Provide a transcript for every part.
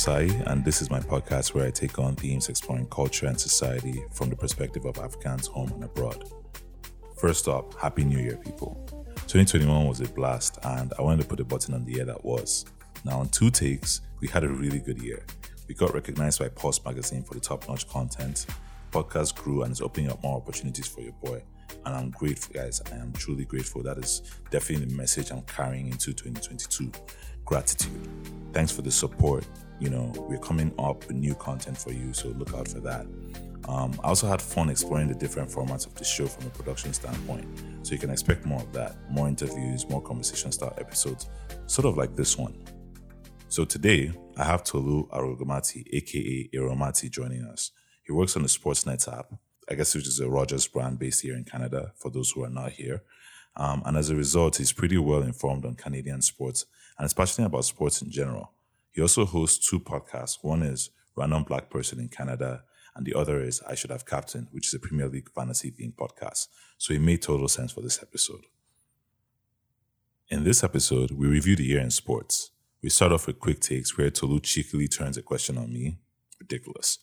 Osai, and this is my podcast where I take on themes exploring culture and society from the perspective of Africans home and abroad. First up, Happy New Year, people. 2021 was a blast, and I wanted to put a button on the year that was. Now, on two takes, we had a really good year. We got recognized by Pulse Magazine for the top notch content. Podcast grew and is opening up more opportunities for your boy. And I'm grateful, guys. I am truly grateful. That is definitely the message I'm carrying into 2022 gratitude. Thanks for the support. You know, we're coming up with new content for you, so look out for that. Um, I also had fun exploring the different formats of the show from a production standpoint, so you can expect more of that more interviews, more conversation style episodes, sort of like this one. So today, I have Tolu Arugomati, aka Eromati, joining us. He works on the Sportsnet app, I guess which is a Rogers brand based here in Canada for those who are not here. Um, and as a result, he's pretty well informed on Canadian sports and especially about sports in general. He also hosts two podcasts. One is Random Black Person in Canada, and the other is I Should Have Captain, which is a Premier League fantasy themed podcast. So it made total sense for this episode. In this episode, we review the year in sports. We start off with quick takes where Tolu cheekily turns a question on me. Ridiculous.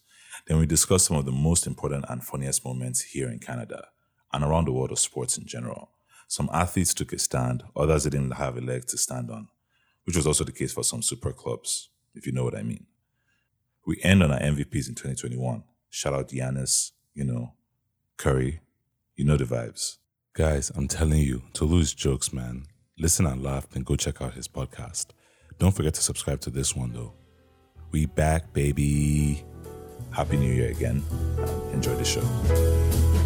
Then we discuss some of the most important and funniest moments here in Canada and around the world of sports in general. Some athletes took a stand, others didn't have a leg to stand on which was also the case for some super clubs, if you know what I mean. We end on our MVPs in 2021. Shout out Giannis, you know, Curry, you know the vibes. Guys, I'm telling you, Tolu's jokes, man, listen and laugh, then go check out his podcast. Don't forget to subscribe to this one, though. We back, baby. Happy New Year again. enjoy the show.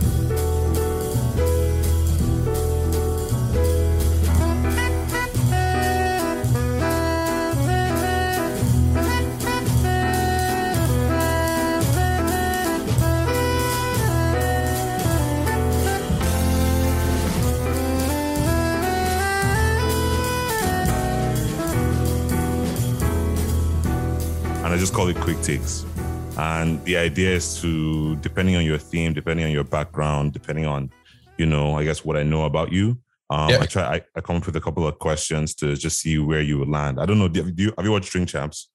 Just call it quick takes. And the idea is to, depending on your theme, depending on your background, depending on, you know, I guess what I know about you, um, yeah. I try. I, I, come up with a couple of questions to just see where you would land. I don't know. Do you, have you watched Drink Champs?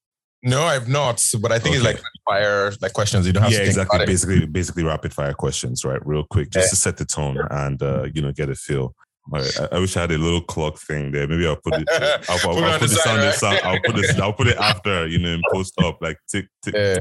No, I've not. But I think okay. it's like fire, like questions. You don't have yeah, to exactly. Basically, basically rapid fire questions, right? Real quick, just yeah. to set the tone and uh, you know get a feel. Right. I, I, wish I had a little clock thing there. Maybe I'll put it. I'll, I'll, I'll put the sound. I'll put it. I'll put it after. You know, in post up like tick tick. Yeah.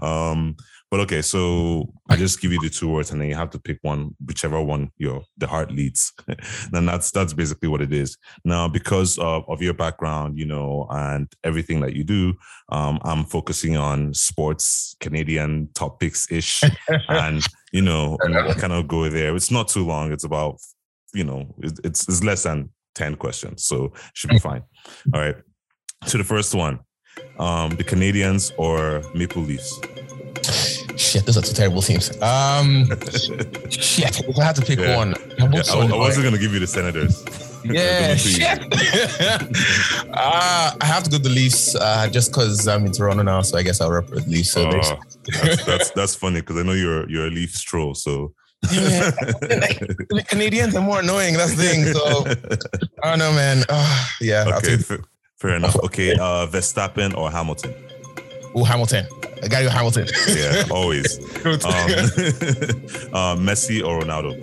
Um. But okay, so I just give you the two words, and then you have to pick one, whichever one your the heart leads. then that's that's basically what it is. Now, because of, of your background, you know, and everything that you do, um, I'm focusing on sports, Canadian topics ish, and you know, I kind of go there. It's not too long. It's about you know, it's, it's less than 10 questions. So should be fine. All right. So the first one, um, the Canadiens or Maple Leafs? Shit, those are two terrible teams. Um, shit, if I had to pick yeah. one, yeah, I, I wasn't going to give you the Senators. Yeah, shit. uh, I have to go the Leafs uh, just because I'm in Toronto now, so I guess I'll represent Leafs. So uh, that's, that's, that's funny because I know you're you're a Leafs troll, so yeah, like, Canadiens are more annoying. That's the thing. So I don't know, man. Uh, yeah. Okay, f- fair enough. Okay, uh, Verstappen or Hamilton? Oh, Hamilton. I gotta go Hamilton. yeah, always. um, uh, Messi or Ronaldo?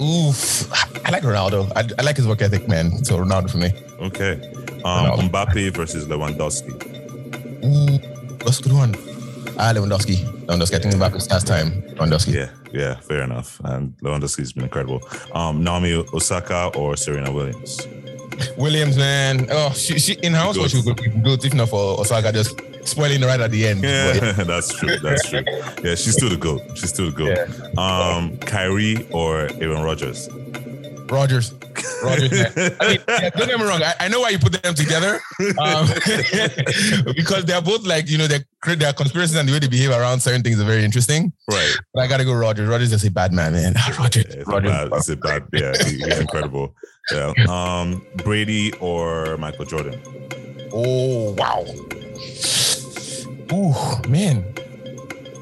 Oof, I like Ronaldo. I, I, like his work ethic, man. So Ronaldo for me. Okay. Um, Mbappe versus Lewandowski. Ooh, that's a good one. Ah, Lewandowski. Lewandowski. I think Mbappe's last time. Lewandowski. Yeah, yeah, fair enough. And Lewandowski's been incredible. Um, Naomi Osaka or Serena Williams? Williams, man. Oh, she, she in house, or she would go good if not for Osaka just spoiling right at the end. Yeah, that's true. That's true. Yeah, she's still the goat. She's still the goat. Yeah. Um, Kyrie or Aaron Rodgers? Rodgers. Rodgers. I mean, yeah, don't get me wrong. I, I, know why you put them together um, because they're both like you know their their conspiracies and the way they behave around certain things are very interesting. Right. But I gotta go Rodgers. Rodgers is a bad man, man. Rodgers. Yeah, it's. A bad, it's a bad. Yeah, he's incredible. Yeah. Um, Brady or Michael Jordan? Oh wow. Ooh man,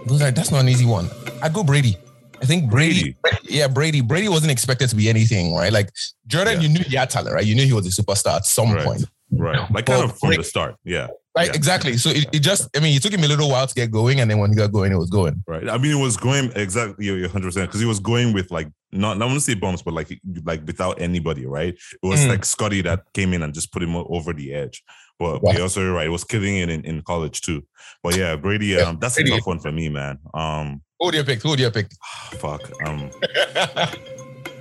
those are that's not an easy one. I'd go Brady. I think Brady, Brady, yeah, Brady. Brady wasn't expected to be anything, right? Like Jordan, yeah. you knew he had talent, right? You knew he was a superstar at some right. point. Right. Like kind But of from the start. Yeah. Right, Yeah. exactly. So it, it just, I mean, it took him a little while to get going, and then when he got going, it was going. Right. I mean, it was going exactly you're 100 percent because he was going with like not not want to say bumps, but like like without anybody. Right. It was Mm. like Scotty that came in and just put him over the edge. But Yeah. also right. It was killing it in, in college too. But yeah, Brady. Um, that's Brady. a tough one for me, man. Um, Who do you pick? Who do you pick? fuck. Um,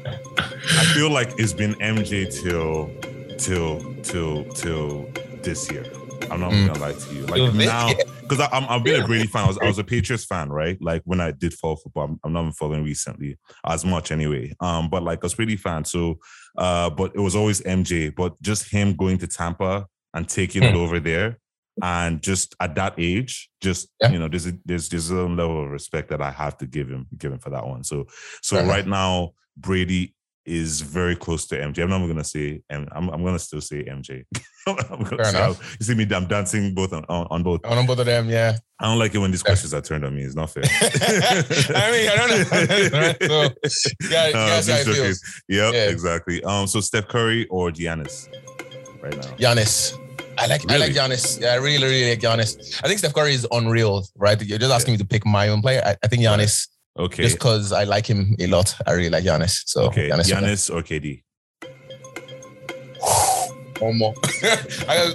I feel like it's been MJ till till till till this year. I'm not Mm. gonna lie to you. Like now, because I'm I've been a Brady fan. I was, I was a Patriots fan, right? Like when I did follow football, I'm, I'm not been following recently as much anyway. Um, but like I was Brady fan. So, uh, but it was always MJ. But just him going to Tampa and taking it Hmm. over there, and just at that age, just Yeah. you know, there's a, there's there's a level of respect that I have to give him give him for that one. So, so enough. right now Brady is very close to MJ. I'm not gonna say, and I'm, I'm gonna still say MJ. Fair say, enough. you see me, I'm dancing both on, on, on both. On both of them, yeah. I don't like it when these questions are turned on me. It's not fair. I mean, I don't know. Right? So, yeah, No, yeah, I'm see how just it joking. feels. Yep, Yeah. exactly. Um, so Steph Curry or Giannis right now? Giannis. I like I like Giannis. Yeah, I really, really like Giannis. I think Steph Curry is unreal, right? You're just asking me to pick my own player. I, I think Giannis, Okay. just because I like him a lot. I really like Giannis. So okay. Giannis. Giannis or KD? One more. I,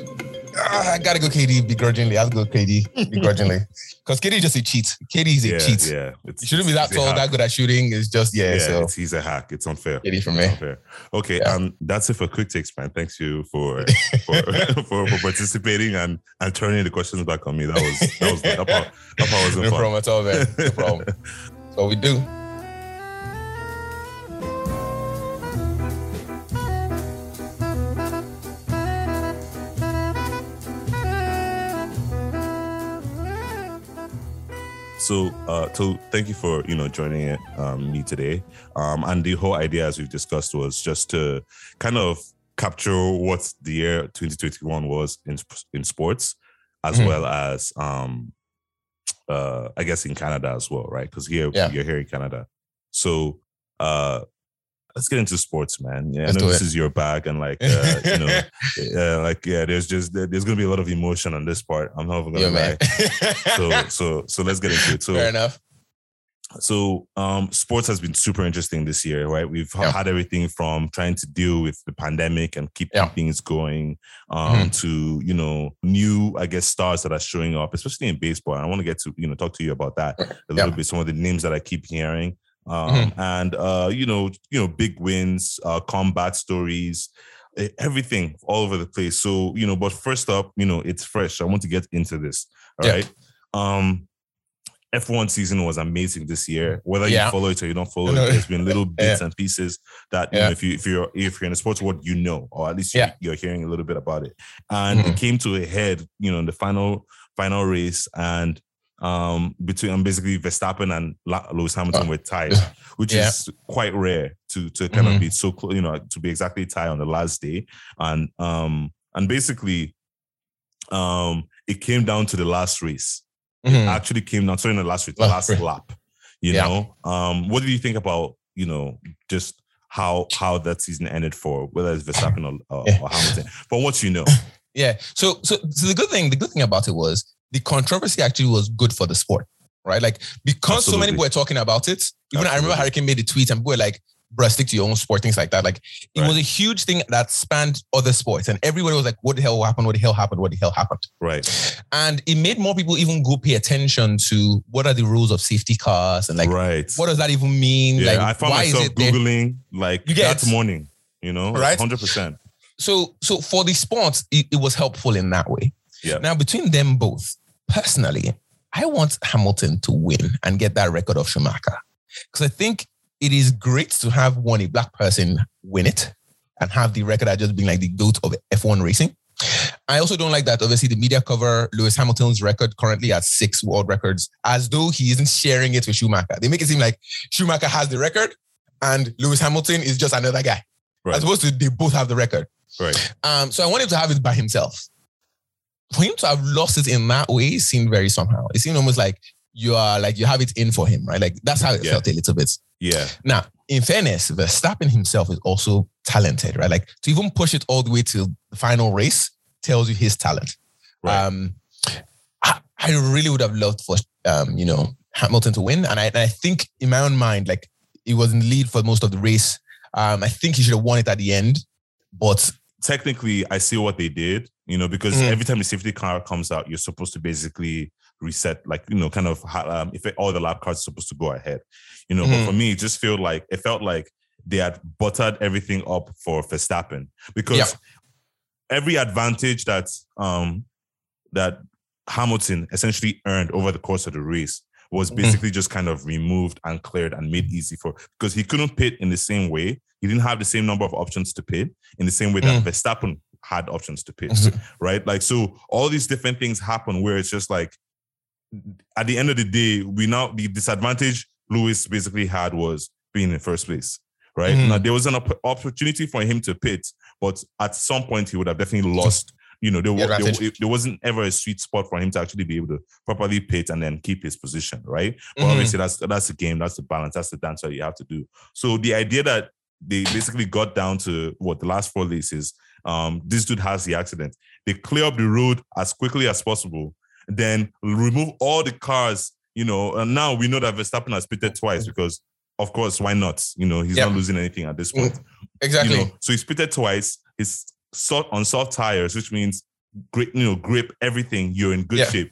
ah, I gotta go KD begrudgingly. I'll go KD begrudgingly. Because KD is just a cheat. KD is a Yeah, cheat. yeah. It's, You shouldn't be that tall, that good at shooting. It's just, yeah, Yeah, so it's, he's a hack. It's unfair. KD for me. unfair. Okay, Yeah. um, that's it for quick takes, man. Thanks you for for, for for participating and and turning the questions back on me. That was that was that part, that part wasn't No fun. problem at all, man. No problem. That's what we do. So, uh, so thank you for you know joining um, me today. Um, and the whole idea, as we've discussed, was just to kind of capture what the year 2021 was in in sports, as Mhm. well as um, uh, I guess in Canada as well, right? Because here Yeah. you're here in Canada. So, uh, let's get into sports, man. Yeah, Let's I know this it. is your bag, and like uh, you know, uh, like yeah, there's just there's gonna be a lot of emotion on this part. I'm not even gonna Yeah, lie. So so so let's get into it. So Fair enough. so um sports has been super interesting this year right we've Yeah. had everything from trying to deal with the pandemic and keep Yeah. things going um to you know new i guess stars that are showing up especially in baseball and i want to get to you know talk to you about that a Yeah. little bit some of the names that i keep hearing um Mhm. and uh you know you know big wins uh combat stories everything all over the place so you know but first up you know it's fresh i want to get into this all Yeah. right um F1 season was amazing this year. Whether Yeah. you follow it or you don't follow it, there's been little bits Yeah. and pieces that you know, if you if you're if you're in the sports world, you know, or at least you, Yeah. you're hearing a little bit about it. And Mhm. it came to a head, you know, in the final final race, and um between um, basically Verstappen and Lewis Hamilton Uh, were tied, which Yeah. is quite rare to to kind Mhm. of be so close, you know, to be exactly tied on the last day, and um and basically, um it came down to the last race Mhm. actually came down sorry, in the last the Last last lap. You Yeah. know, um, what do you think about you know just how how that season ended for whether it's Verstappen or, or, Yeah. or Hamilton? From what you know, Yeah. So, so, so the good thing, the good thing about it was the controversy actually was good for the sport, right? Like because so many people were talking about it. Even I remember Harry Kane made a tweet and people were like, "Bruh, stick to your own sport," things like that. Like it Right. was a huge thing that spanned other sports, and everybody was like, "What the hell happened? What the hell happened? What the hell happened?" right? And it made more people even go pay attention to what are the rules of safety cars and like right. what does that even mean? yeah, like I found why is myself it there? googling like You get that morning. You know, Right. hundred percent. so so for the sports, it, it was helpful in that way. Yeah. Now between them both, personally, I want Hamilton to win and get that record of Schumacher because I think it is great to have one a black person win it and have the record as just being like the goat of F1 racing. I also don't like that. Obviously, the media cover Lewis Hamilton's record currently at six world records as though he isn't sharing it with Schumacher. They make it seem like Schumacher has the record and Lewis Hamilton is just another guy. Right. As opposed to they both have the record. Right. Um, so I want him to have it by himself. For him to have lost it in that way seemed very somehow. It seemed almost like you are like you have it in for him, right? Like that's how it Yeah. felt a little bit. Yeah. Now, in fairness, Verstappen himself is also talented, right? Like to even push it all the way to the final race tells you his talent. Right. Um, I, I really would have loved for um, you know Hamilton to win, and I, and I think in my own mind, like he was in the lead for most of the race. Um, I think he should have won it at the end, but technically I see what they did, you know, because Mhm. every time the safety car comes out, you're supposed to basically reset, like, you know, kind of um, if it, all the lap cars are supposed to go ahead, you know. But Mhm. for me, it just felt like it felt like they had buttered everything up for Verstappen because every advantage that um that Hamilton essentially earned over the course of the race was Mhm. basically just kind of removed and cleared and made easy for because he couldn't pit in the same way. He didn't have the same number of options to pit in the same way that Verstappen had options to pit, Mhm. right? Like so, all these different things happen where it's just like at the end of the day, we now the disadvantage Lewis basically had was being in first place, right? Mhm. Now there was an opp- opportunity for him to pit, but at some point he would have definitely lost. You know, there, The wa- there, advantage. there wasn't ever a sweet spot for him to actually be able to properly pit and then keep his position, right? But Mhm. obviously, that's that's the game, that's the balance, that's the dance that you have to do. So the idea that they basically got down to what the last four races, um, this dude has the accident. They clear up the road as quickly as possible, then remove all the cars. You know, and now we know that Verstappen has pitted twice because, of course, why not? You know, he's Yeah. not losing anything at this point. exactly. You know, so he's pitted twice. He's soft on soft tires, which means great, you know, grip, everything. You're in good Yeah. shape.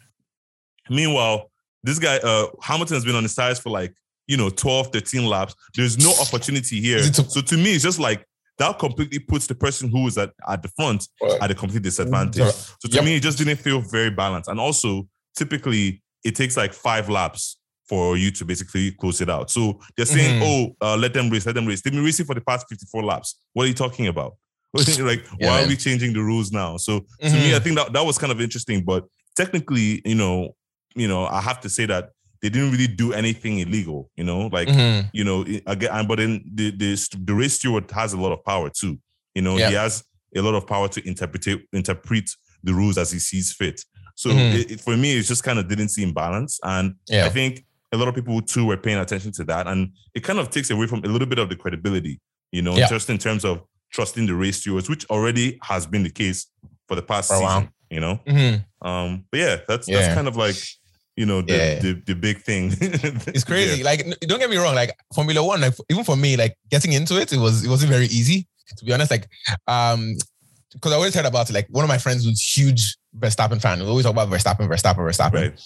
Meanwhile, this guy, uh, Hamilton has been on the tires for like, you know, 12, 13 laps. There's no opportunity here. so to me, it's just like that completely puts the person who is at, at the front at a complete disadvantage. Yeah. So to Yep. me, it just didn't feel very balanced. And also, typically, it takes like five laps for you to basically close it out. So they're saying, Mhm. oh, uh, let them race, let them race. They've been racing for the past 54 laps. What are you talking about? like, Yeah, why are we changing the rules now? So to Mhm. me, I think that, that was kind of interesting. But technically, you know, you know, I have to say that they didn't really do anything illegal, you know, like Mhm. you know, again, but then the, the the race steward has a lot of power too. You know, he has a lot of power to interpret interpret the rules as he sees fit. So Mhm. it, it- for me, it just kind of didn't seem balanced, and Yeah. I think a lot of people too were paying attention to that, and it kind of takes away from a little bit of the credibility. You know, Yeah. just in terms of trusting the race stewards, which already has been the case for the past For season. while. You know, Mhm. um, but yeah, that's Yeah. that's kind of like you know the Yeah. the, the big thing. It's crazy. Like, don't get me wrong. Like Formula One, like even for me, like getting into it, it was it wasn't very easy to be honest. Like, um, because I always heard about it. Like one of my friends was huge Verstappen fan. We always talk about Verstappen, Verstappen, Verstappen. Right.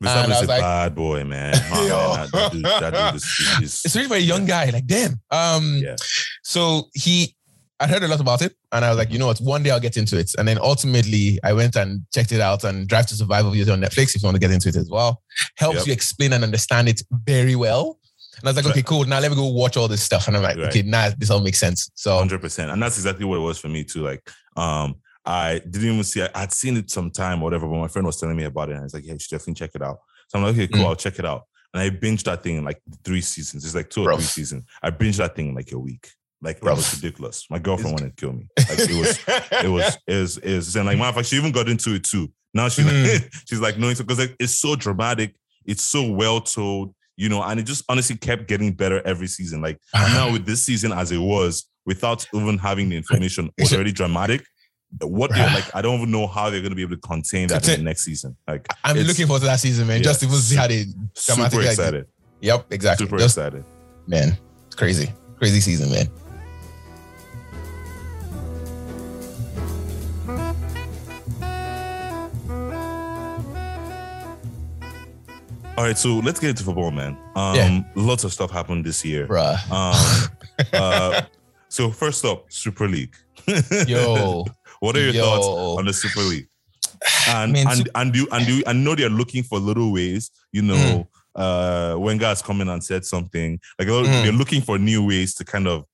Verstappen's a like- bad boy, man. Oh, man, that dude, that dude is, is, Especially for a young guy. Like, damn. Um, Yeah. So he, I heard a lot about it, and I was like, you know what? One day I'll get into it. And then ultimately, I went and checked it out. And Drive to Survive obviously on Netflix. If you want to get into it as well, helps Yep. you explain and understand it very well. And I was like, okay, cool. Now let me go watch all this stuff. And I'm like, Right. okay, now this all makes sense. So hundred percent, and that's exactly what it was for me too. Like, um, I didn't even see. I, I'd seen it sometime or whatever, but my friend was telling me about it, and I was like, "Yeah, you should definitely check it out." So I'm like, "Okay, cool, Mm. I'll check it out." And I binged that thing in like three seasons. It's like two or Rough. three seasons. I binged that thing in like a week. Like Rough. was ridiculous. My girlfriend wanted to kill me. Like it was it was it was it was and like matter of fact, she even got into it too. Now she's Mm. like, she's like knowing because like it's so dramatic, it's so well told, you know, and it just honestly kept getting better every season. Like now with this season as it was, without even having the information, was already dramatic. What they're like, I don't even know how they're gonna be able to contain that in the next season. Like I'm looking forward to that season, man. Yeah. Just to see how they super excited. Yep, exactly. Super Just, excited. man, it's crazy. Crazy season, man. All right, so let's get into football, man. Um Yeah. lots of stuff happened this year. Bruh. Um, uh, so first up, Super League. Yo. what are your Yo. thoughts on the Super League? And Man, and and do and do I know they're looking for little ways. You know, uh, Wenger has come in and said something like Mm. they're looking for new ways to kind of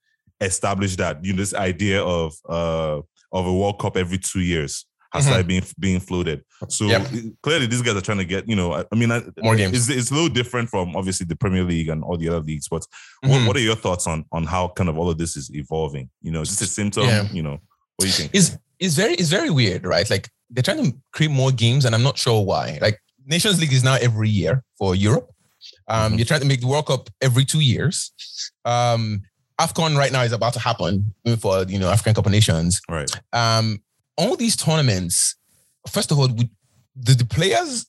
establish that. You know, this idea of uh of a World Cup every two years has Mhm. started being being floated. So Yep. clearly, these guys are trying to get. You know, I, I mean, I, More games. It's, it's a little different from obviously the Premier League and all the other leagues, but Mhm. what, what are your thoughts on on how kind of all of this is evolving? You know, is this a symptom? Yeah. You know, what do you think? is is very is very weird, right? Like they're trying to create more games, and I'm not sure why. Like Nations League is now every year for Europe. Um, Mhm. You're trying to make the World Cup every two years. Um, Afcon right now is about to happen for you know African Cup of Nations. Right. Um, all these tournaments, first of all, we, the, the players,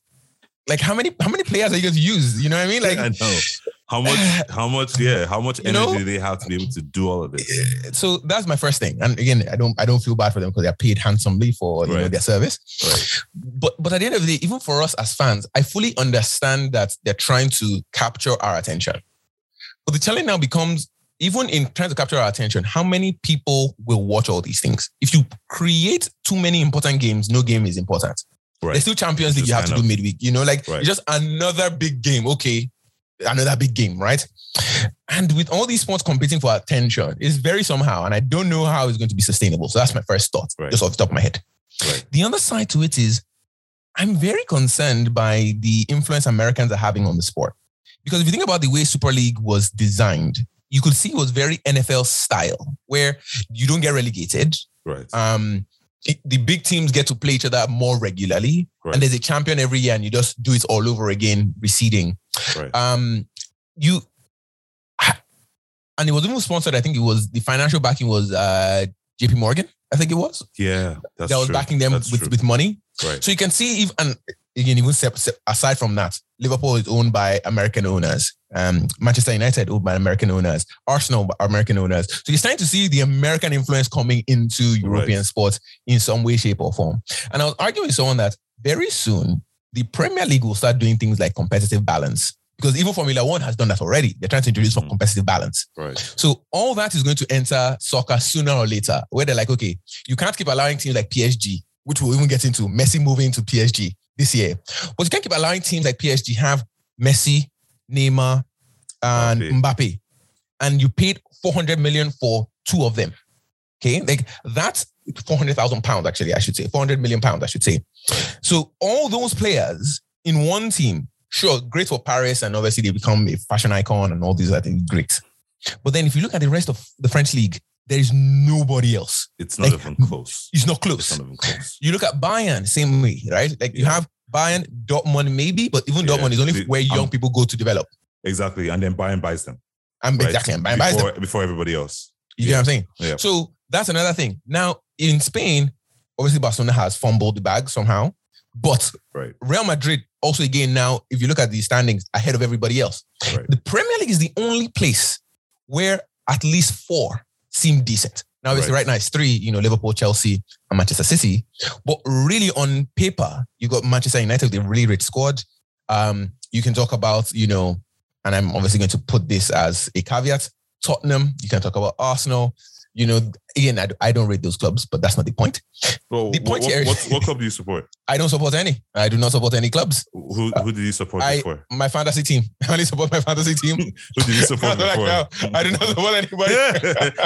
like how many how many players are you going to use? You know what I mean? Like I know. How much? How much? Yeah. How much energy know? do they have to be able to do all of this? so that's my first thing. And again, I don't I don't feel bad for them because they're paid handsomely for you know their service. Right. But but at the end of the day, even for us as fans, I fully understand that they're trying to capture our attention. But the challenge now becomes even in trying to capture our attention, how many people will watch all these things? If you create too many important games, no game is important. Right. There's still Champions League you have to kind do midweek. You know, like Right. just another big game. Okay, another big game, right? And with all these sports competing for attention, it's very somehow, and I don't know how it's going to be sustainable. So that's my first thought, Right. just off the top of my head. Right. The other side to it is, I'm very concerned by the influence Americans are having on the sport. Because if you think about the way Super League was designed, you could see it was very NFL style, where you don't get relegated. Right. Um, the big teams get to play each other more regularly, Right. and there's a champion every year, and you just do it all over again, receding. right. Um, you, and it was even sponsored. I think it was the financial backing was uh, J.P. Morgan. I think it was yeah. That's that was true. backing them That's with, true. with money. right. So you can see, if, and again, even aside from that, Liverpool is owned by American owners. Um, Manchester United owned by American owners. Arsenal by American owners. So you're starting to see the American influence coming into European Right. sports in some way, shape, or form. And I was arguing with someone that very soon the Premier League will start doing things like competitive balance. Because even Formula One has done that already. They're trying to introduce some Mhm. competitive balance. Right. So all that is going to enter soccer sooner or later, where they're like, okay, you can't keep allowing teams like PSG, which we'll even get into, Messi moving to PSG this year. But you can't keep allowing teams like PSG have Messi, Neymar, and Mbappe. Mbappe. And you paid 400 million for two of them. Okay. Like that's 400,000 pounds, actually, I should say. 400 million pounds, I should say. So all those players in one team, sure, great for Paris, and obviously they become a fashion icon and all these other things, great. But then if you look at the rest of the French league, there is nobody else. It's not Like, even close. It's not It's close. not even close. You look at Bayern, same way, right? Like you Yeah. have Bayern, Dortmund, maybe, but even Yeah, Dortmund is only the- where young um, people go to develop. Exactly. And then Bayern buys them. And right? exactly, and Bayern buys them. before, before everybody else. You get what I'm saying? Yeah. So that's another thing. Now in Spain, obviously Barcelona has fumbled the bag somehow, but Right. Real Madrid also again now, if you look at the standings ahead of everybody else, Right. the Premier League is the only place where at least four seem decent. Now, obviously, Right. right now it's three, you know, Liverpool, Chelsea, and Manchester City. But really, on paper, you got Manchester United with a really rich squad. Um, you can talk about, you know, and I'm obviously going to put this as a caveat. Tottenham, you can talk about Arsenal. You know, again, I, I don't rate those clubs, but that's not the point. Well, The point what, here- what, what club do you support? I don't support any. I do not support any clubs. Who who did you support I- before? My fantasy team. I only support my fantasy team. Who did you support Like, no, I do not support anybody.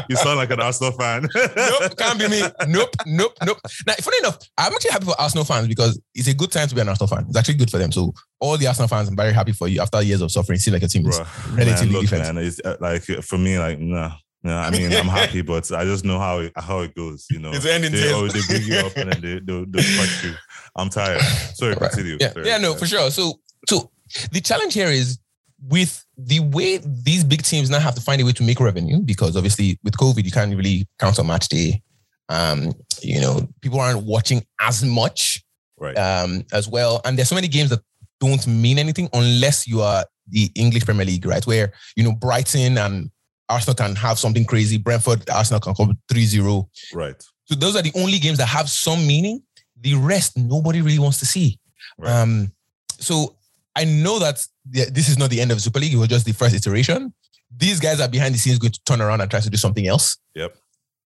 you sound like an Arsenal fan. nope, can't be me. Nope, nope, nope. Now, funny enough, I'm actually happy for Arsenal fans because it's a good time to be an Arsenal fan. It's actually good for them. So, all the Arsenal fans, I'm very happy for you. After years of suffering, see like a team is Bruh, relatively man, look, different. man, it's uh, like for me, like no, no. I mean, I'm happy, but I just know how it, how it goes. You know, It's ending they, tail. oh, they bring you up and then they they they crush you. I'm tired. Sorry, Right. continue. Yeah, Sorry. yeah, no, for sure. So, so the challenge here is with the way these big teams now have to find a way to make revenue because obviously with COVID you can't really count on match day. Um, you know, people aren't watching as much. Right. um, as well. And there's so many games that don't mean anything unless you are the English Premier League, right? Where, you know, Brighton and Arsenal can have something crazy. Brentford, Arsenal can come 3 0. right. So those are the only games that have some meaning. The rest, nobody really wants to see. Right. Um, so I know that this is not the end of the Super League. It was just the first iteration. These guys are behind the scenes going to turn around and try to do something else. Yep.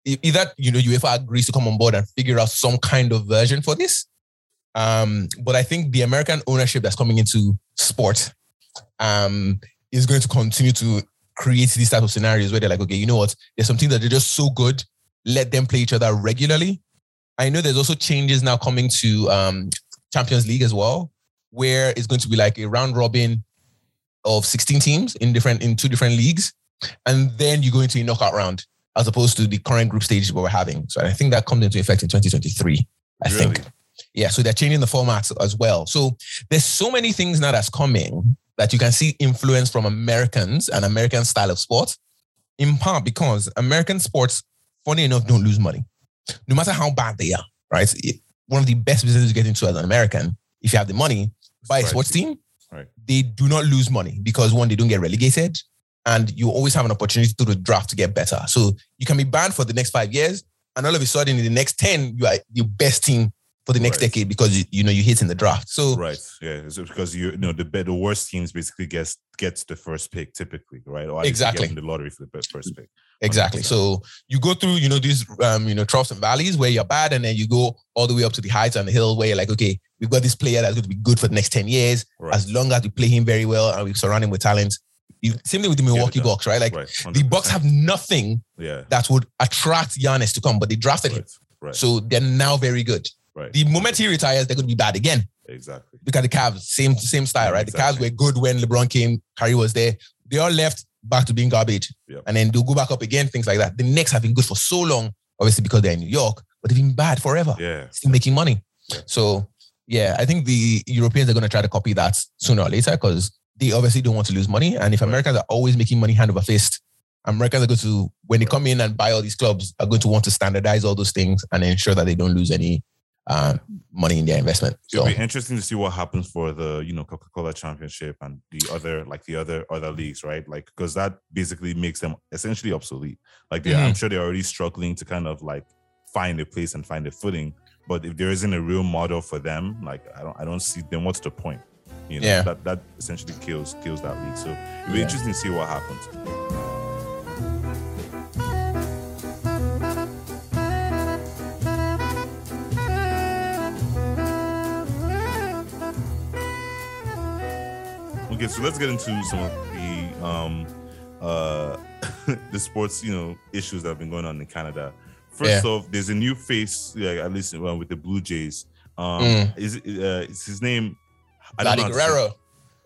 Either you know UEFA agrees to come on board and figure out some kind of version for this. Um, but I think the American ownership that's coming into sport um, is going to continue to create these type of scenarios where they're like, okay, you know what? There's something that they're just so good. Let them play each other regularly. I know there's also changes now coming to um, Champions League as well, where it's going to be like a round robin of 16 teams in different in two different leagues, and then you go into a knockout round as opposed to the current group stage we're having. So I think that comes into effect in 2023. I think. Yeah, so they're changing the format as well. So there's so many things now that's coming that you can see influence from Americans and American style of sports, in part because American sports, funny enough, don't lose money, no matter how bad they are, right? One of the best businesses you get into as an American, if you have the money, buy a sports team. Right. They do not lose money because one, they don't get relegated, and you always have an opportunity through the draft to get better. So you can be banned for the next five years, and all of a sudden, in the next ten, you are the best team for the next Right. decade because you, you know you hit in the draft. So Right. Yeah. It's because you, you know the the worst teams basically gets gets the first pick typically, right? Or at least you get Exactly. the lottery for the first pick. Exactly. 100%. So you go through, you know, these um, you know, troughs and valleys where you're bad, and then you go all the way up to the heights and the hill where you're like, okay, we've got this player that's going to be good for the next 10 years. Right. As long as we play him very well and we surround him with talent. You same thing with the Milwaukee. Bucks, right? Like right. the Bucks have nothing yeah. that would attract Giannis to come, but they drafted him. Right. So they're now very good. Right. The moment he retires, they're going to be bad again. exactly. Look at the Cavs, same same style, right? The Cavs were good when LeBron came, Kyrie was there. They all left back to being garbage, Yep. and then they'll go back up again. Things like that. The Knicks have been good for so long, obviously because they're in New York, but they've been bad forever, Yeah. still making money. Yeah. So yeah, I think the Europeans are going to try to copy that sooner or later because they obviously don't want to lose money. And if Right. Americans are always making money hand over fist, Americans are going to, when they come in and buy all these clubs, are going to want to standardize all those things and ensure that they don't lose any um, money in their investment. It'll So be interesting to see what happens for the you know Coca Cola Championship and the other like the other other leagues, right? Like because that basically makes them essentially obsolete. Like they, Mm-hmm. I'm sure they're already struggling to kind of like find a place and find a footing. But if there isn't a real model for them, like I don't I don't see then what's the point? You know, Yeah. that that essentially kills kills that league. So it'll be Yeah. interesting to see what happens. Okay, so let's get into some of the um uh the sports, you know, issues that have been going on in Canada. First Yeah. off, there's a new face, yeah, at least uh, with the Blue Jays. Um Mm. is uh is his name Vladdy to say- Guerrero.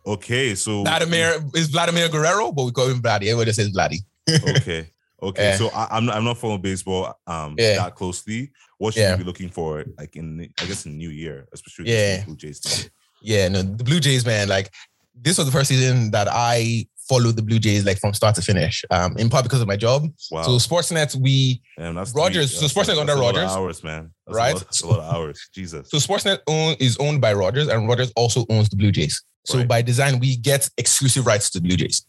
Okay, so Vladimir is Vladimir Guerrero, but we call him Vladdy. Everybody says Vladdy. okay. Okay, Yeah. so I, I'm not, I'm not following baseball um Yeah. that closely. What should Yeah. you be looking for, like in I guess in the New Year, especially Yeah. with the Blue Jays team? Yeah, no, the Blue Jays, man. Like this was the first season that I followed the Blue Jays like from start to finish. Um, in part because of my job. Wow, So Sportsnet, we Damn, that's Rogers- three- so Sportsnet that's under a lot of Rogers, hours, man. That's right? A lot, that's a lot of hours. Jesus. so Sportsnet own, is owned by Rogers, and Rogers also owns the Blue Jays. So Right. by design, we get exclusive rights to the Blue Jays.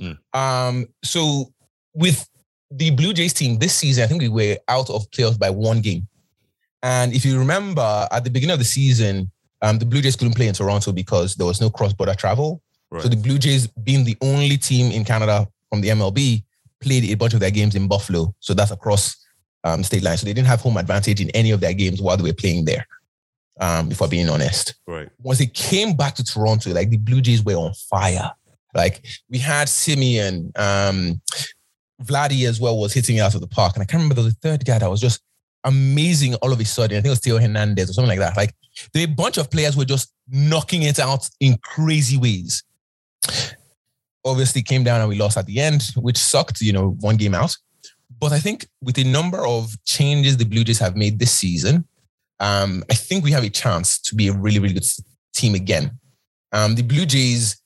Mm. Um, so with the Blue Jays team this season, I think we were out of playoffs by one game. And if you remember, at the beginning of the season, um, the Blue Jays couldn't play in Toronto because there was no cross-border travel. Right. So the Blue Jays, being the only team in Canada from the MLB, played a bunch of their games in Buffalo. So that's across um, state lines. So they didn't have home advantage in any of their games while they were playing there. Um, if we're being honest, right. once they came back to Toronto, like the Blue Jays were on fire. Like we had Semien, um, Vladdy as well was hitting out of the park, and I can't remember the third guy that was just amazing all of a sudden. I think it was Theo Hernandez or something like that. Like there were a bunch of players were just knocking it out in crazy ways. Obviously, came down and we lost at the end, which sucked. You know, one game out. But I think with the number of changes the Blue Jays have made this season, um, I think we have a chance to be a really, really good team again. Um, the Blue Jays,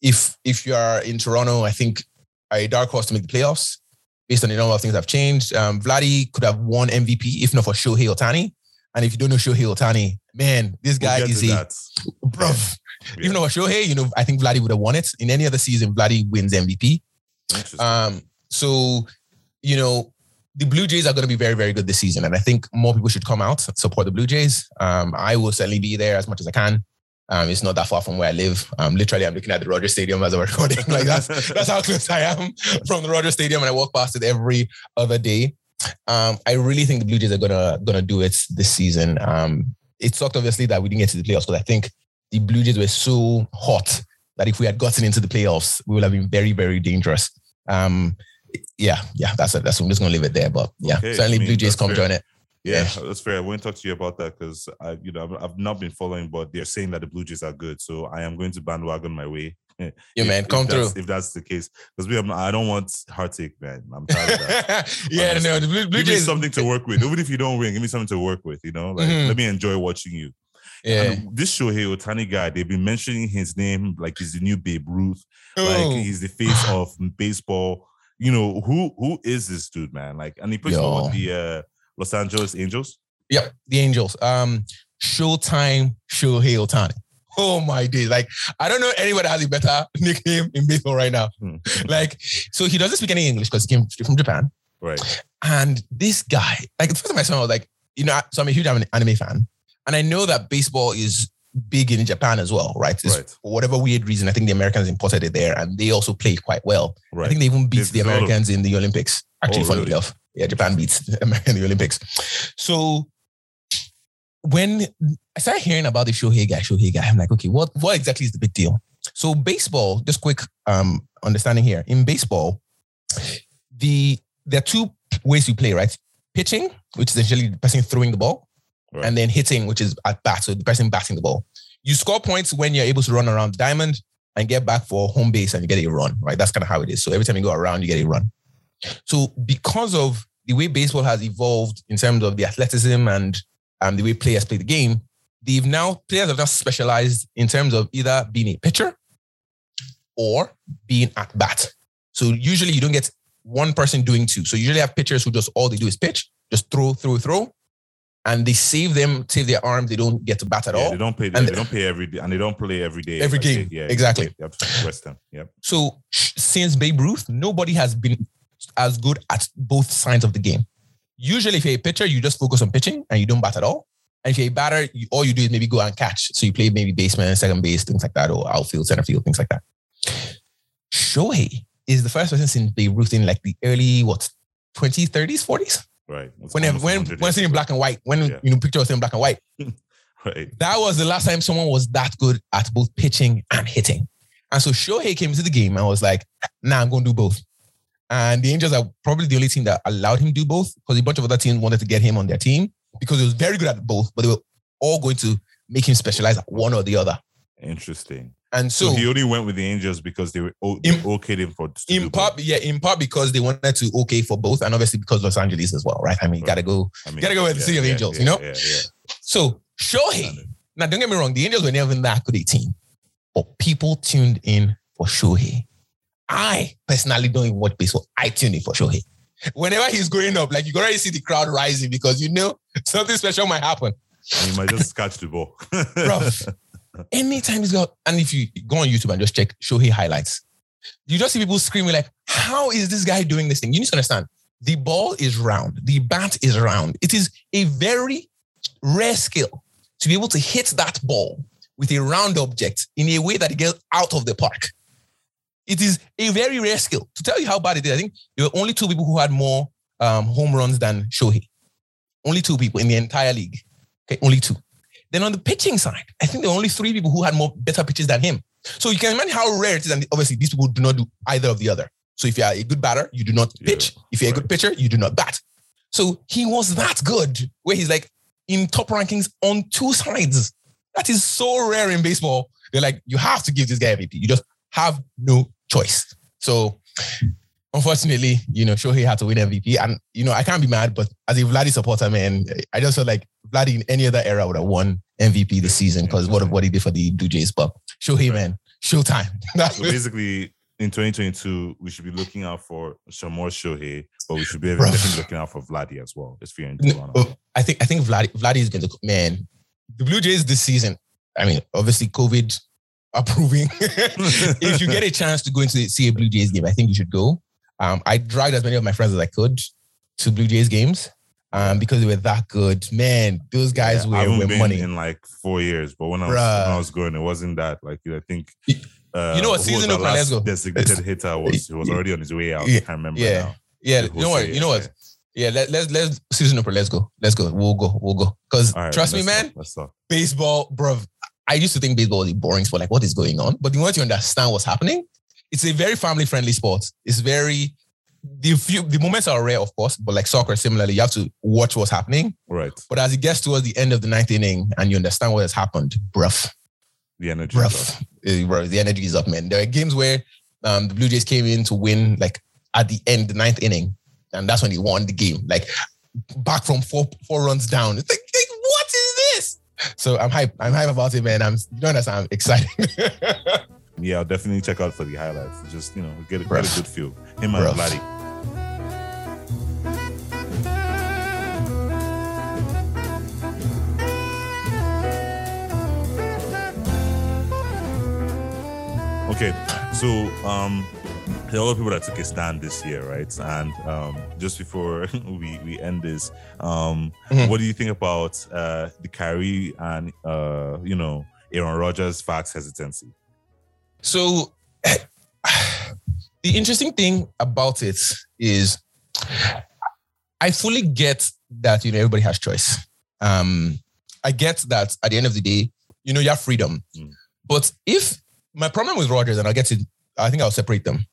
if if you are in Toronto, I think are a dark horse to make the playoffs based on the number of things that have changed. Um, Vladdy could have won MVP if not for Shohei Ohtani. And if you don't know Shohei Ohtani, man, this We'll guy is to a that. bruv. Yeah. Even though for Shohei, you know, I think Vladdy would have won it. In any other season, Vladdy wins MVP. Um, so, you know, the Blue Jays are going to be very, very good this season. And I think more people should come out and support the Blue Jays. Um, I will certainly be there as much as I can. Um, it's not that far from where I live. Um, literally, I'm looking at the Rogers Stadium as I'm recording. like that's that's how close I am from the Rogers Stadium, and I walk past it every other day. Um, I really think the Blue Jays are gonna gonna do it this season. Um, it sucked obviously that we didn't get to the playoffs because I think the Blue Jays were so hot that if we had gotten into the playoffs, we would have been very very dangerous. Um, yeah, yeah, that's it. That's I'm just gonna leave it there. But yeah, Okay, certainly I mean, Blue Jays come fair. join it. Yeah, Yeah. that's fair. I won't talk to you about that because I, you know, I've, I've not been following, but they're saying that the Blue Jays are good, so I am going to bandwagon my way. Yeah, If- man, if come through. If that's the case, because we have, I don't want heartache, man. I'm tired of that. yeah, Honestly. no, the Blue, Blue give me Jays. something to work with, even if you don't win. Give me something to work with. You know, like Mhm. let me enjoy watching you. Yeah. And this Shohei Ohtani guy, they've been mentioning his name like he's the new Babe Ruth, Oh. like he's the face of baseball. You know who who is this dude, man? Like, and he Yo. what, the uh, Los Angeles Angels. Yep, the Angels. Um, Showtime Shohei Ohtani. Oh my days! Like I don't know anybody that has a better nickname in baseball right now. Hmm. Like, so he doesn't speak any English because he came from Japan. Right. And this guy, like the first time I saw him, I was like, you know, so I'm a huge anime fan, and I know that baseball is big in Japan as well, right? It's- Right. For whatever weird reason, I think the Americans imported it there, and they also play quite well. Right. I think they even beat There's the a lot of- Americans in the Olympics. Actually, Oh, funny really? enough, yeah, Japan beats America in the Olympics. So when I started hearing about the Shohei guy, Shohei guy, I'm like, okay, what what exactly is the big deal? So baseball, just quick um understanding here. In baseball, the there are two ways you play, right? Pitching, which is essentially the person throwing the ball, Right. and then hitting, which is at bat, so the person batting the ball. You score points when you're able to run around the diamond and get back for home base and you get a run, right? That's kind of how it is. So every time you go around, you get a run. So because of the way baseball has evolved in terms of the athleticism and um, the way players play the game, they've now players have now specialized in terms of either being a pitcher or being at bat. So usually you don't get one person doing two. So you usually have pitchers who just all they do is pitch, just throw, throw, throw, and they save them, save their arm. They don't get to bat at Yeah, all. they don't play. And- they don't pay every day, and they don't play every day. Every Like, game. they- yeah, Exactly. You have rest them. Yep. So since Babe Ruth, nobody has been as good at both sides of the game. Usually, if you're a pitcher, you just focus on pitching and you don't bat at all. And if you're a batter, you, all you do is maybe go and catch. So you play maybe baseman, second base, things like that, or outfield, center field, things like that. Shohei is the first person since Babe Ruth in like the early what 20s, 30s, 40s. Right. It's When when 100 when seen in black and white, when Yeah. you know picture was in black and white. Right. That was the last time someone was that good at both pitching and hitting. And so Shohei came into the game and was like, nah, I'm going to do both. And the Angels are probably the only team that allowed him to do both because a bunch of other teams wanted to get him on their team because he was very good at both, but they were all going to make him specialize at one or the other. Interesting. And So, so, he only went with the Angels because they were they In- okayed him for. in part, both. yeah, in part because they wanted to okay for both, and obviously because Los Angeles as well, right? I mean, Right. gotta go. I mean, gotta go with the City of Angels, yeah, you know? Yeah, yeah. So Shohei, now don't get me wrong, the Angels were never in that good a team, but people tuned in for Shohei. I personally don't even watch baseball. I tune in for Shohei. Whenever he's going up, like you can already see the crowd rising because you know something special might happen. And he might just catch the ball. Bruv. Anytime he's got, and if you go on YouTube and just check Shohei highlights, you just see people screaming like, "How is this guy doing this thing?" You need to understand. The ball is round. The bat is round. It is a very rare skill to be able to hit that ball with a round object in a way that it gets out of the park. It is a very rare skill. To tell you how bad it is, I think there were only two people who had more um, home runs than Shohei. Only two people in the entire league. Okay, only two. Then on the pitching side, I think there were only three people who had more better pitches than him. So you can imagine how rare it is. And obviously, these people do not do either of the other. So if you are a good batter, you do not Yeah, pitch. if you're a good pitcher, you do not bat. So he was that good, where he's like in top rankings on two sides. That is so rare in baseball. They're like, you have to give this guy MVP. You just have no choice. So unfortunately, you know, Shohei had to win MVP. And, you know, I can't be mad, but as a Vladdy supporter, man, I just felt like Vladdy in any other era would have won MVP this season because what, what he did for the Blue Jays. But Shohei, man, showtime. So basically, in 2022, we should be looking out for some more Shohei, but we should be definitely looking out for Vladdy as well. If you're in Toronto. oh, I think I think Vladdy, Vladdy is going to man. The Blue Jays this season. I mean, obviously COVID approving. if you get a chance to go into see a Blue Jays game, I think you should go. Um, I dragged as many of my friends as I could to Blue Jays games um, because they were that good. Man, those guys Yeah, were, were been money. in like four years, but when I was, when I was going, it wasn't that. Like I think. You- Uh, you know what season was our opener? Let's last go. Designated hitter was he was already on his way out. Yeah, I can't remember yeah. now. yeah, you know what? You know what? Yeah, let, let's let's season opener. Let's go. Let's go. We'll go. We'll go. Because right, trust me, man, talk, Let's talk. baseball, bro. I used to think baseball was a boring sport. Like, what is going on? But the moment you understand what's happening, it's a very family friendly sport. It's very the few the moments are rare, of course, but like soccer, similarly, you have to watch what's happening. Right. But as it gets towards the end of the ninth inning and you understand what has happened, bruv, The energy. is up. bruv, eh, the energy is up, man. There are games where um, the Blue Jays came in to win, like at the end, the ninth inning, and that's when he won the game. Like back from four four runs down. It's like, so I'm hype. I'm hype about it, man. I'm you know that's I'm excited. yeah, I'll definitely check out for the highlights. Just you know, get a, get a good feel. Him and Vladdy. Okay, so um, there are a lot of people that took a stand this year, right? And um, just before we, we end this, um, Mhm. what do you think about uh, the Kyrie and uh, you know Aaron Rodgers facts hesitancy? So the interesting thing about it is I fully get that you know everybody has choice. Um, I get that at the end of the day, you know, you have freedom. Mm. But if my problem with Rodgers, and I'll get to I think I'll separate them.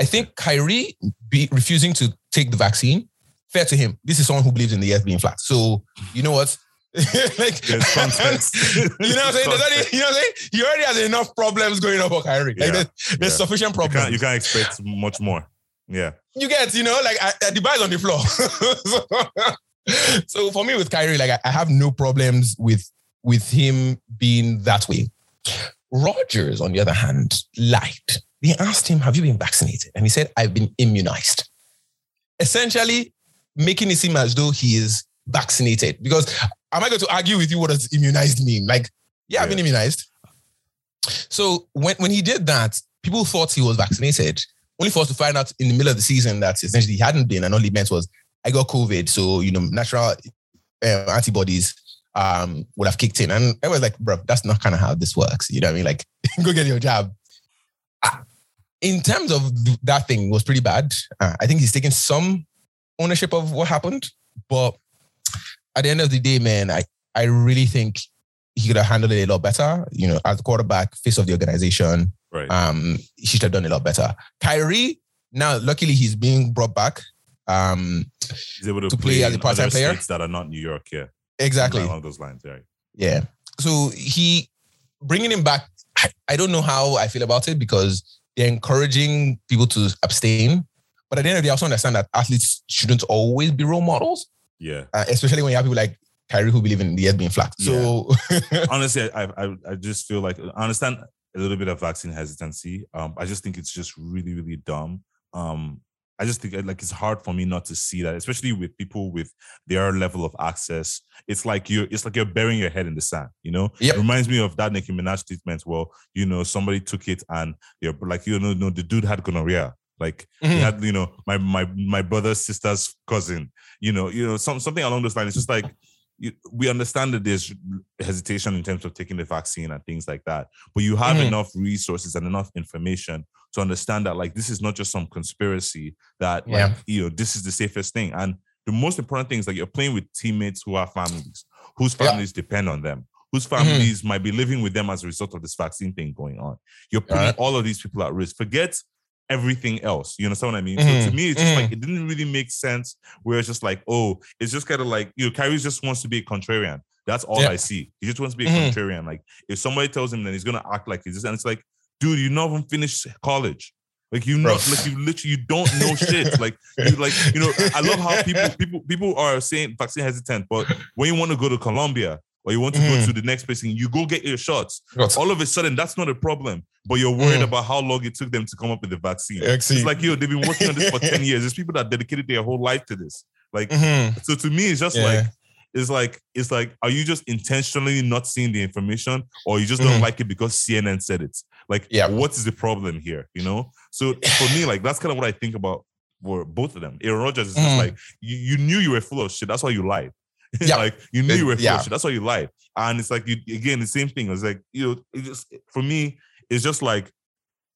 I think Kyrie be refusing to take the vaccine, fair to him. This is someone who believes in the earth being flat. So you know what? like There's you know what I'm saying? You know what I'm saying? He already has enough problems going on for Kyrie. Like Yeah, there's, there's yeah. sufficient You problems. can't, you can't expect much more. Yeah. You get, you know, like I, I, the bar's on the floor. so, so for me with Kyrie, like I, I have no problems with with him being that way. Rodgers, on the other hand, lied. They asked him, "Have you been vaccinated?" And he said, "I've been immunized." Essentially, making it seem as though he is vaccinated. Because am I going to argue with you? What does immunized mean? Like, yeah, I've been immunized. So when when he did that, people thought he was vaccinated only for us to find out in the middle of the season that essentially he hadn't been, and all he meant was I got COVID, so you know natural uh, antibodies um would have kicked in, and I was like, bro, that's not kind of how this works. You know what I mean? Like, go get your jab. In terms of that thing, was pretty bad. Uh, I think he's taking some ownership of what happened, but at the end of the day, man, I I really think he could have handled it a lot better. You know, as quarterback, face of the organization, Right. um, he should have done a lot better. Kyrie, now luckily he's being brought back. Um, He's able to, to play as a part-time player? that are not New York. Yeah. exactly. Along those lines. Right. Yeah. So he bringing him back. I, I don't know how I feel about it because they're encouraging people to abstain. But at the end of the day, I also understand that athletes shouldn't always be role models, Yeah. uh, especially when you have people like Kyrie who believe in the earth being flat. So honestly, I, I I just feel like I understand a little bit of vaccine hesitancy. Um, I just think it's just really, really dumb. Um, I just think like it's hard for me not to see that, especially with people with their level of access. It's like you're it's like you're burying your head in the sand, you know? Yep. It reminds me of that Nicki Minaj statement. Well, you know, somebody took it and you're like, you know, no, the dude had gonorrhea. Like he Mhm. had, you know, my my my brother's sister's cousin, you know, you know, some something along those lines. It's just like you, we understand that there's hesitation in terms of taking the vaccine and things like that, but you have Mhm. enough resources and enough information to understand that like this is not just some conspiracy that like you know this is the safest thing. And the most important thing is that you're playing with teammates who have families, whose Yeah. families depend on them, whose Mm-hmm. families might be living with them as a result of this vaccine thing going on. You're putting all of these people at risk. Forget everything else. You understand what I mean? So Mhm. to me, it's just Mhm. like it didn't really make sense. Where it's just like, oh, it's just kind of like you know, Kyrie just wants to be a contrarian. That's all Yeah. I see. He just wants to be a Mhm. contrarian. Like if somebody tells him that he's gonna act like he's just, and it's like, dude, you not even finished college. Like you know, like you literally you don't know shit. Like you like you know, I love how people people people are saying vaccine hesitant, but when you want to go to Colombia or you want to Mhm. go to the next place, and you go get your shots. Got- All of a sudden, that's not a problem. But you're worried Mhm. about how long it took them to come up with the vaccine. It's like yo, they've been working on this for ten years. There's people that dedicated their whole life to this. Like Mhm. so, to me, it's just Yeah. like it's like it's like, are you just intentionally not seeing the information, or you just don't Mhm. like it because CNN said it? Like, Yeah. what is the problem here? You know. So for me, like that's kind of what I think about for both of them. Aaron Rodgers is just Mhm. like you, you knew you were full of shit. That's why you lied. Yeah. like you knew you were Yeah. That's why you lied. And it's like you again the same thing. It's like you know, it just for me, it's just like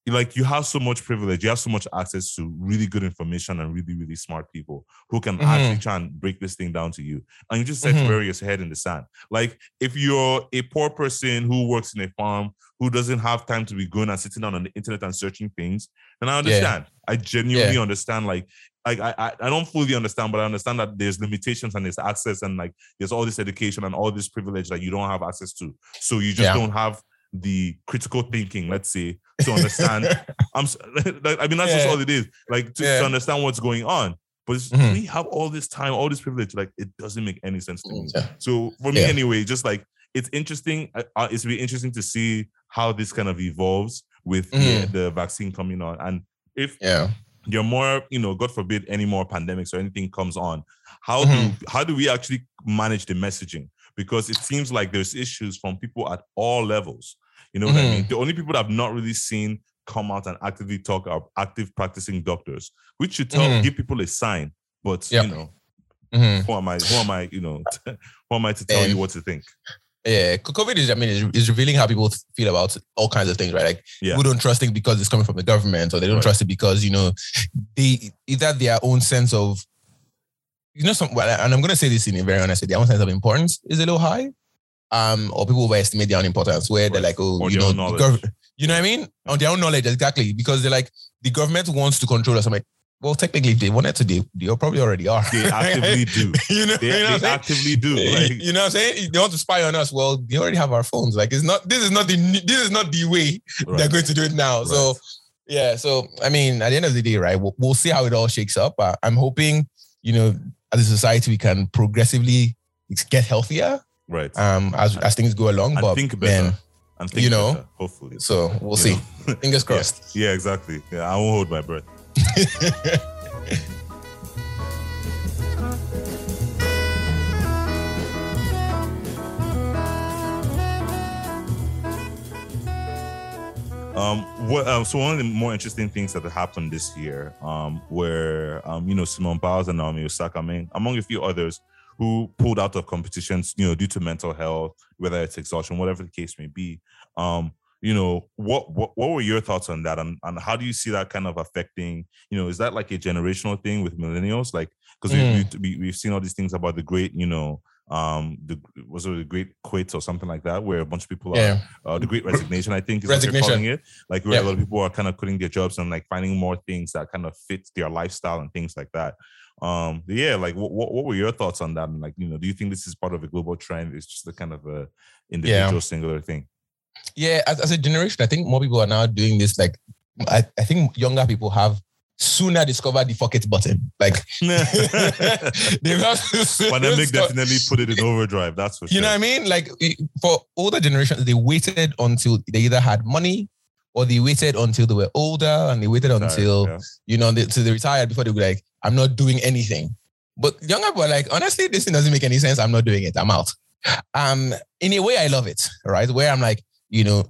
like you have so much privilege, you have so much access to really good information and really, really smart people who can Mhm. actually try and break this thing down to you. And you just set Mhm. bury your head in the sand. Like if you're a poor person who works in a farm who doesn't have time to be going and sitting down on the internet and searching things, then I understand. I genuinely understand. Like, like I, I, I don't fully understand, but I understand that there's limitations and there's access and like there's all this education and all this privilege that you don't have access to. So you just Yeah. don't have the critical thinking, let's say, to understand. I'm, like, I mean, that's just all it is. Like to, to understand what's going on. But Mhm. we have all this time, all this privilege. Like it doesn't make any sense to me. Yeah. So for me, Yeah. anyway, just like it's interesting. Uh, uh, it's really interesting to see how this kind of evolves with the, Mhm. the vaccine coming on, and if Yeah. Are more, you know, God forbid, any more pandemics or anything comes on, how Mhm. do how do we actually manage the messaging? Because it seems like there's issues from people at all levels. You know what I mean? The only people that have not really seen come out and actively talk are active practicing doctors, which should tell Mhm. give people a sign. But Yep. you know, Mhm. who am I? Who am I? You know, who am I to tell you what to think? Yeah, COVID is, I mean, is, is revealing how people feel about all kinds of things, right? Like Yeah. people don't trust things because it's coming from the government, or they don't Right. trust it because you know they either their own sense of, you know, some. Well, and I'm going to say this in a very honest way, their own sense of importance is a little high, um, or people overestimate their own importance, where they're like, oh, Or you know, gov- you know what I mean? On their own knowledge, exactly, because they're like the government wants to control us. I'm like, well, technically, if they wanted to, they, they probably already are. They actively do. you know, They, you know they actively do. Like, you know what I'm saying? They want to spy on us. Well, they already have our phones. Like it's not. This is not the. This is not the way they're going to do it now. So yeah. So I mean, at the end of the day, right? We'll, we'll see how it all shakes up. Uh, I'm hoping, you know, as a society, we can progressively get healthier right. um as as things go along. and but think better. man, and think you know, better, hopefully. so we'll You see. Fingers crossed. Yeah, exactly. Yeah, I won't hold my breath. Um, what, um, so one of the more interesting things that happened this year, um, were, um, you know, Simone Biles and Naomi Osaka, I mean, among a few others who pulled out of competitions, you know, due to mental health, whether it's exhaustion, whatever the case may be. Um, you know, what, what, what were your thoughts on that? And, and how do you see that kind of affecting, you know, is that like a generational thing with millennials? Like, because Mm. we, we, we've seen all these things about the great, you know, um, the was it the great quit or something like that, where a bunch of people are Yeah. uh, the great resignation, I think is what Resignation. they're calling it. Like where Yeah. a lot of people are kind of quitting their jobs and like finding more things that kind of fit their lifestyle and things like that. Um, yeah, like what, what what were your thoughts on that? And like, you know, do you think this is part of a global trend? It's just a kind of a individual singular thing. Yeah. As, as a generation, I think more people are now doing this. Like, I, I think younger people have sooner discovered the fuck it button. Like they've not Pandemic definitely put it in overdrive. That's for sure. You know what I mean? Like for older generations, they waited until they either had money or they waited until they were older and they waited until, yeah. you know, they, they retired before they were like, I'm not doing anything. But younger people are like, honestly, this thing doesn't make any sense. I'm not doing it. I'm out. Um, in a way, I love it, right? Where I'm like, you know,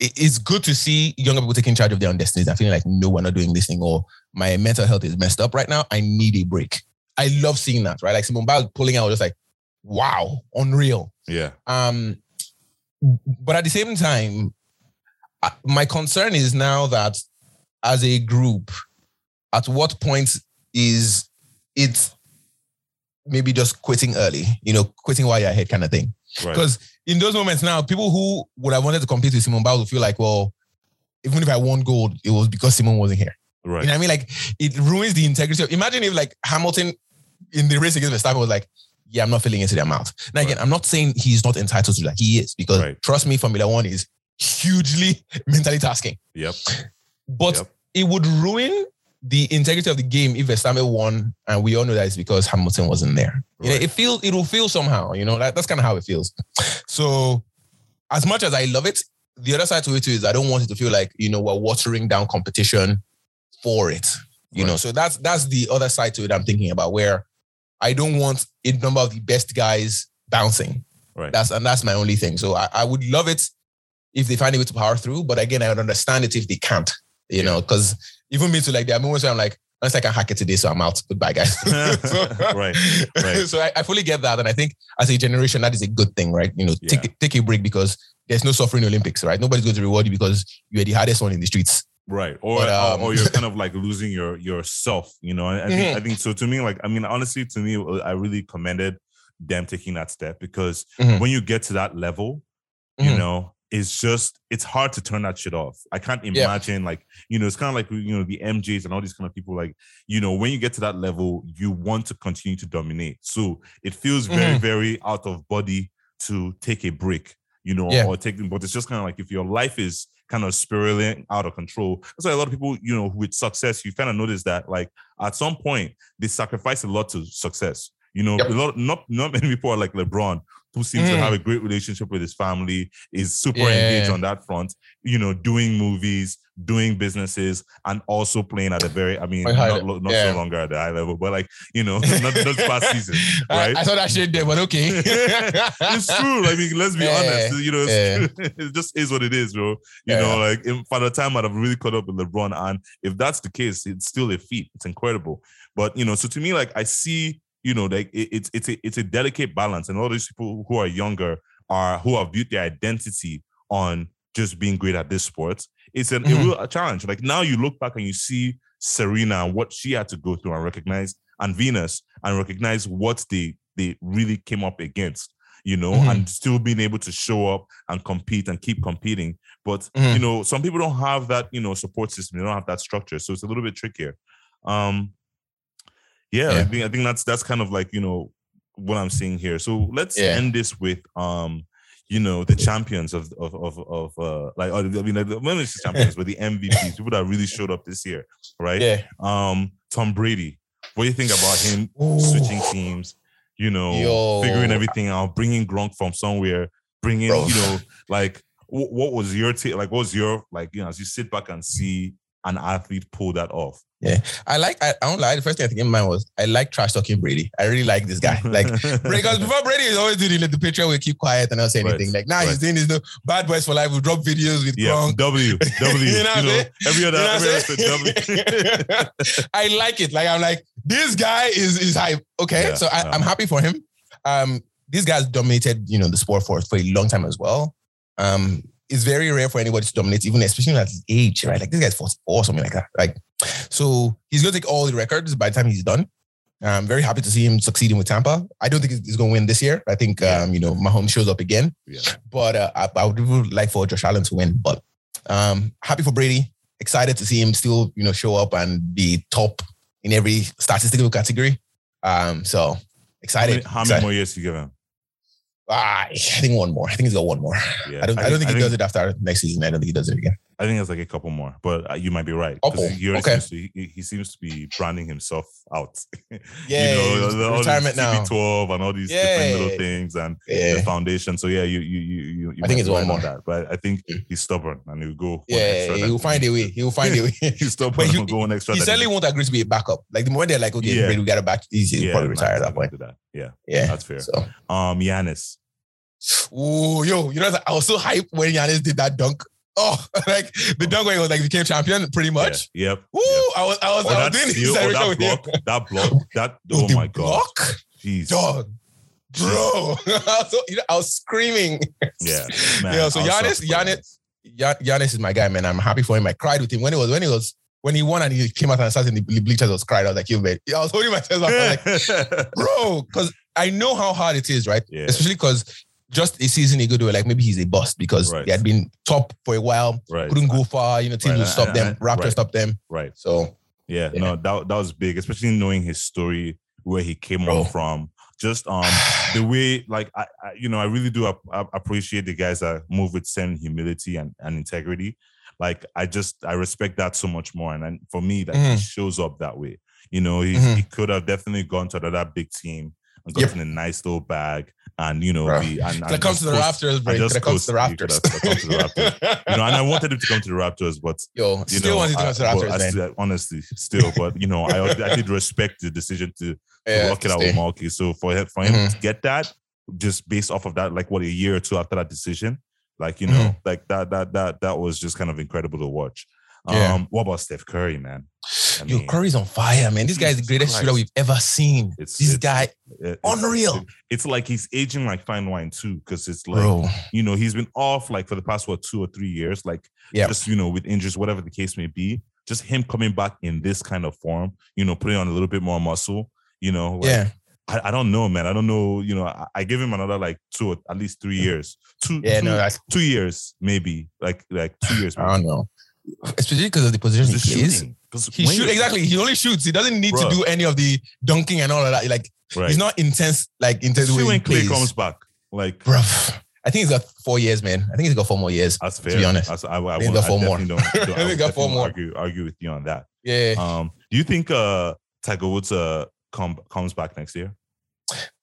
it's good to see younger people taking charge of their own destinies and feeling like, no, we're not doing this thing, or my mental health is messed up right now. I need a break. I love seeing that, right? Like Simone Biles pulling out, just like, wow, unreal. Yeah. Um, but at the same time, I- my concern is now that as a group, at what point is it maybe just quitting early, you know, quitting while you're ahead kind of thing? Right. In those moments now, people who would have wanted to compete with Simone Biles will feel like, well, even if I won gold, it was because Simone wasn't here. Right. You know what I mean? Like it ruins the integrity. Of, imagine if like Hamilton in the race against Verstappen was like, yeah, I'm not filling into their mouth. Now again, Right. I'm not saying he's not entitled to that. He is because Right. trust me, Formula One is hugely mentally tasking. Yep. But Yep. it would ruin the integrity of the game if Verstappen won, and we all know that it's because Hamilton wasn't there. You know, it feels it will feel somehow. You know, that, that's kind of how it feels. So, as much as I love it, the other side to it too is I don't want it to feel like you know we're watering down competition for it. You know, so that's that's the other side to it. I'm thinking about where I don't want a number of the best guys bouncing. Right. That's and that's my only thing. So I, I would love it if they find a way to power through, but again, I would understand it if they can't. You know, because even me too, like there are moments where I'm like, unless I can hack it today, so I'm out. Goodbye, guys. So- Right, right. So I, I fully get that, and I think as a generation, that is a good thing, right? You know, Yeah. take take a break because there's no suffering Olympics, right? Nobody's going to reward you because you're the hardest one in the streets. Right. Or, But, or- um, or you're kind of like losing your yourself, you know. I, I think I think so to me, like I mean, honestly, to me, I really commended them taking that step because Mhm. when you get to that level, you Mhm. know, it's just it's hard to turn that shit off. I can't imagine like, you know, it's kind of like you know, the MJs and all these kind of people, like, you know, when you get to that level, you want to continue to dominate. So it feels very, Mhm. very out of body to take a break, you know, Yeah. or taking, but it's just kind of like if your life is kind of spiraling out of control. That's why a lot of people, you know, with success, you kind of notice that like at some point they sacrifice a lot to success. You know, Yep. a lot not not many people are like LeBron who seems to Mm. have a great relationship with his family, is super Yeah. engaged on that front. You know, doing movies, doing businesses, and also playing at a very, I mean, not, lo- not yeah. so longer at the high level, but like you know, not not past season, I, right? I saw that shit there, but okay. it's true. I mean, let's be Yeah, honest. You know, it just is what it is, bro. You know, like in, by the time I'd have really caught up with LeBron, and if that's the case, it's still a feat. It's incredible. But you know, so to me, like I see, you know, like it, it's it's a it's a delicate balance, and all these people who are younger are who have built their identity on just being great at this sport. It's an, Mhm. a real challenge. Like now, you look back and you see Serena and what she had to go through, and recognize and Venus and recognize what they they really came up against you know, Mhm. and still being able to show up and compete and keep competing. But Mhm. you know, some people don't have that, you know, support system. They don't have that structure, so it's a little bit trickier. Um, yeah, I Yeah. think I think that's that's kind of like you know what I'm seeing here. So let's Yeah. end this with um, you know, the champions of of of, of uh, like I mean, like, the not just champions, but the MVPs, people that really showed up this year, right? yeah. Um, Tom Brady. What do you think about him Ooh. switching teams, you know, Yo. figuring everything out, bringing Gronk from somewhere, bringing, Bro. you know, like wh- what was your take? Like, what was your like, you know, as you sit back and see an athlete pull that off? Yeah, I like. I, I don't lie. The first thing I think in mind was I like trash talking Brady. I really like this guy. Like because before Brady is always doing like, the picture will keep quiet and not say Right, anything. Like now right. he's doing this new bad boys for life. We drop videos with yeah, Gronk. W, W, You you know I'm know, every other, You know every other? W. I like it. Like I'm like this guy is is hype. Okay, Yeah, so I, yeah. I'm happy for him. Um, these guys dominated you know the sport for for a long time as well. Um, it's very rare for anybody to dominate, even especially at his age, right? Like this guy's 44 or something like that. Like, so he's gonna take all the records by the time he's done. I'm very happy to see him succeeding with Tampa. I don't think he's going to win this year. I think Yeah. um, you know Mahomes shows up again. Yeah. But uh, I, I would really like for Josh Allen to win. But um, happy for Brady. Excited to see him still you know show up and be top in every statistical category. Um, so How excited. many, how many more years do you give him? Ah, I think one more. I think he's got one more. Yeah, I don't. I, don't think he I does it after next season. I don't think he does it again. I think it's like a couple more, but uh, you might be right. Couple, He, okay. seems to, he, he seems to be branding himself out. Yeah, you know, these retirement now. TB12 and all these different little things and Yeah. the foundation. So yeah, you you you you. you I think it's one more. that, but I think Mm. he's stubborn and he'll go. Yeah, he will find a way. He will find a way. he's stubborn But and he- will go one extra. he certainly won't agree to be a backup. Like the moment they're like, okay, Yeah. We got a back. He's, he'll yeah, probably nah, retire at that point. that. Yeah, Yeah. that's fair. So, Um, Giannis. Oh, yo, you know, I was so hyped when Giannis did that dunk. Oh, like the dunk when he was like became champion, pretty much. Yeah, Yep. Woo! yep. I was, I was, Or I oh, that was doing steal, celebration that with block, that block, that Yo, oh the my god, block, jeez, dog, bro. So, you know, I was screaming. yeah, man. Yeah, so was Giannis- Giannis- Giannis is my guy, man. I'm happy for him. I cried with him when it was when he was when he won and he came out and started in the bleachers. I was crying. I was like, "You man." I was holding myself. I was like, bro, because I know how hard it is, right? Yeah. Especially because just a season ago, they were like, maybe he's a bust because Right. they had been top for a while, right, couldn't go far. You know, teams Right, would stop them, Raptors right. stopped them. right. So Yeah, Yeah. no, that that was big, especially knowing his story, where he came Bro. on from. Just um the way, like I, I you know, I really do ap- ap- appreciate the guys that move with certain humility and, and integrity. Like I just I respect that so much more, and, and for me, that he Mhm. shows up that way. You know, he, Mhm. he could have definitely gone to another big team and Yep. gotten a nice little bag, and you know, Bro. be and, Could and have come just to the Raptors, bro. and Could just have come to the coast- could Raptors. to the Raptors. you know, and I wanted him to come to the Raptors, but Yo, you still know, wanted to come to the Raptors, I man. still- honestly, still, but you know, I I did respect the decision to, to Yeah, work it out stay. with Malky. So for him, for him Mhm. to get that, just based off of that, like what a year or two after that decision, like you know, Mm-hmm. like that that that that was just kind of incredible to watch. Yeah. Um, what about Steph Curry, man? I Yo, mean, Curry's on fire, man. This guy is the greatest shooter we've ever seen. It's- this it's- guy, it's- unreal. it- it's like he's aging like fine wine too, because it's like bro. you know he's been off like for the past what two or three years, like Yeah. just you know with injuries, whatever the case may be. Just him coming back in this kind of form, you know, putting on a little bit more muscle, you know. Like, yeah, I, I don't know, man. I don't know. You know, I, I give him another like two, or at least three years. Two, yeah. two, No, that's two years, maybe. Like like two years. I don't know. Especially because of the position Just he plays. shooting. He shoot exactly. He only shoots. He doesn't need Bruh. to do any of the dunking and all of that. Like Right. he's not intense. Like intense he when Clay plays. comes back. Like Bruv. I think he's got four years, man. I think he's got four more years. that's fair. To be honest. That's, I, I, I, think he won't- got four more. don't, don't, I think I got four more. Argue, argue with you on that. Yeah. Um, do you think uh Tiger Woods uh come comes back next year?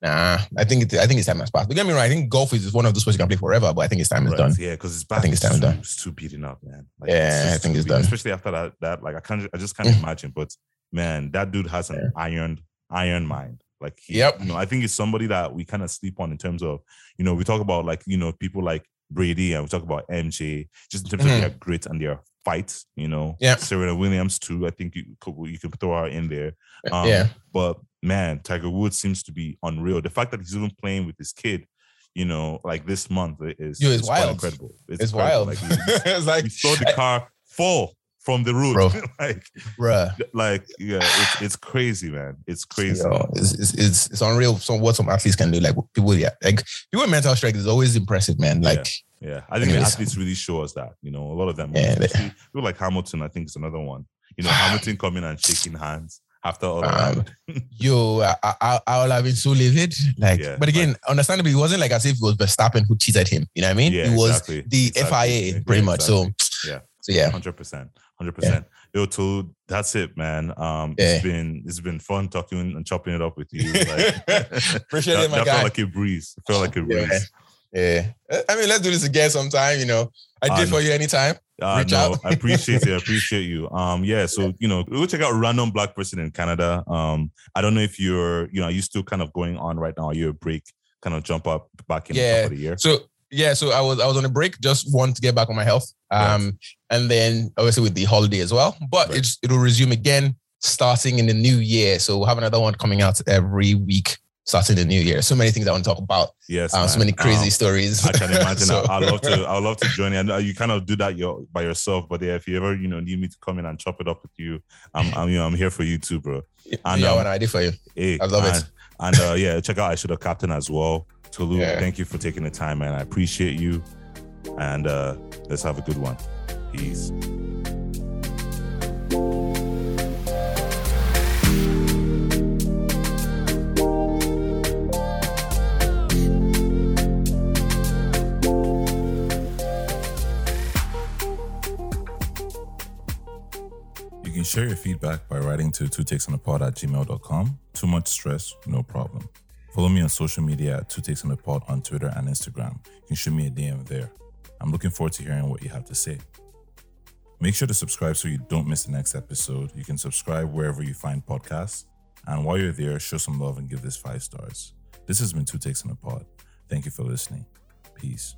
Nah, I think it, I think it's time has passed. But get me wrong, I think golf is one of those sports you can play forever, but I think it's time Right, is done. Yeah, because his back I think it's is time too, done. it's too beaten up, man. Like, Yeah, I think it's done. Especially after that, that like I can't, I just can't Mm. imagine. But man, that dude has an iron, iron mind. Like, he, Yep. you know, I think it's somebody that we kind of sleep on in terms of, you know, we talk about like, you know, people like Brady and we talk about MJ, just in terms Mhm. of their grit and their fights. You know, Yeah. Serena Williams too. I think you could, you can throw her in there. Um, yeah. But man, Tiger Woods seems to be unreal. The fact that he's even playing with his kid, you know, like this month is, Yo, it's wild. incredible. It's incredible. wild. Like, he, it's like, he saw the car fall from the road. Bro. like, bruh. like, yeah, it's it's crazy, man. It's crazy. It's, it's, it's, it's unreal. So what some athletes can do, like people, yeah, like people with mental strength is always impressive, man. Like, Yeah, I think the athletes really show us that. You know, a lot of them, Yeah, they- people like Hamilton. I think is another one. You know, Hamilton coming and shaking hands after all Um, that. yo, I, I, I would have been so livid. Like, Yeah, but again, understandably, it wasn't like as if it was Verstappen who cheated him. You know what I mean? Yeah, it was exactly, the exactly. FIA, pretty much. So, Yeah. So yeah, Hundred percent, hundred percent. Yo, Toad, that's it, man. Um, Yeah. it's been it's been fun talking and chopping it up with you. Like, Appreciate that, it, my that guy. felt like a breeze. It felt like a breeze. Yeah. I mean, let's do this again sometime. You know, I Uh, did for you anytime. Uh, Reach no, out. I appreciate it. I appreciate you. Um, yeah. So you know, go check out random black person in Canada. Um, I don't know if you're, you know, are you still kind of going on right now? Are you a break? Kind of jump up back in Yeah. top of the year. So yeah, so I was I was on a break, just want to get back on my health. Um, and then obviously with the holiday as well. But Right. it's it'll resume again starting in the new year. So we'll have another one coming out every week starting the new year. So many things I want to talk about. Yes. Um, so many crazy Um, stories. I can imagine. So- I, love to. I love to join you. I you kind of do that your, by yourself, but yeah, if you ever you know need me to come in and chop it up with you, I'm I'm you know I'm here for you too, bro. And, yeah, um, what I did for you. Hey, I love it. and, And uh, yeah, check out I should have captain as well. Tolu, Yeah. thank you for taking the time, man. I appreciate you. And uh, let's have a good one. Peace. Share your feedback by writing to two takes on a pod at gmail.com. Too much stress, no problem. Follow me on social media at two takes on a pod on Twitter and Instagram. You can shoot me a DM there. I'm looking forward to hearing what you have to say. Make sure to subscribe so you don't miss the next episode. You can subscribe wherever you find podcasts. And while you're there, show some love and give this five stars. This has been Two Takes on a Pod. Thank you for listening. Peace.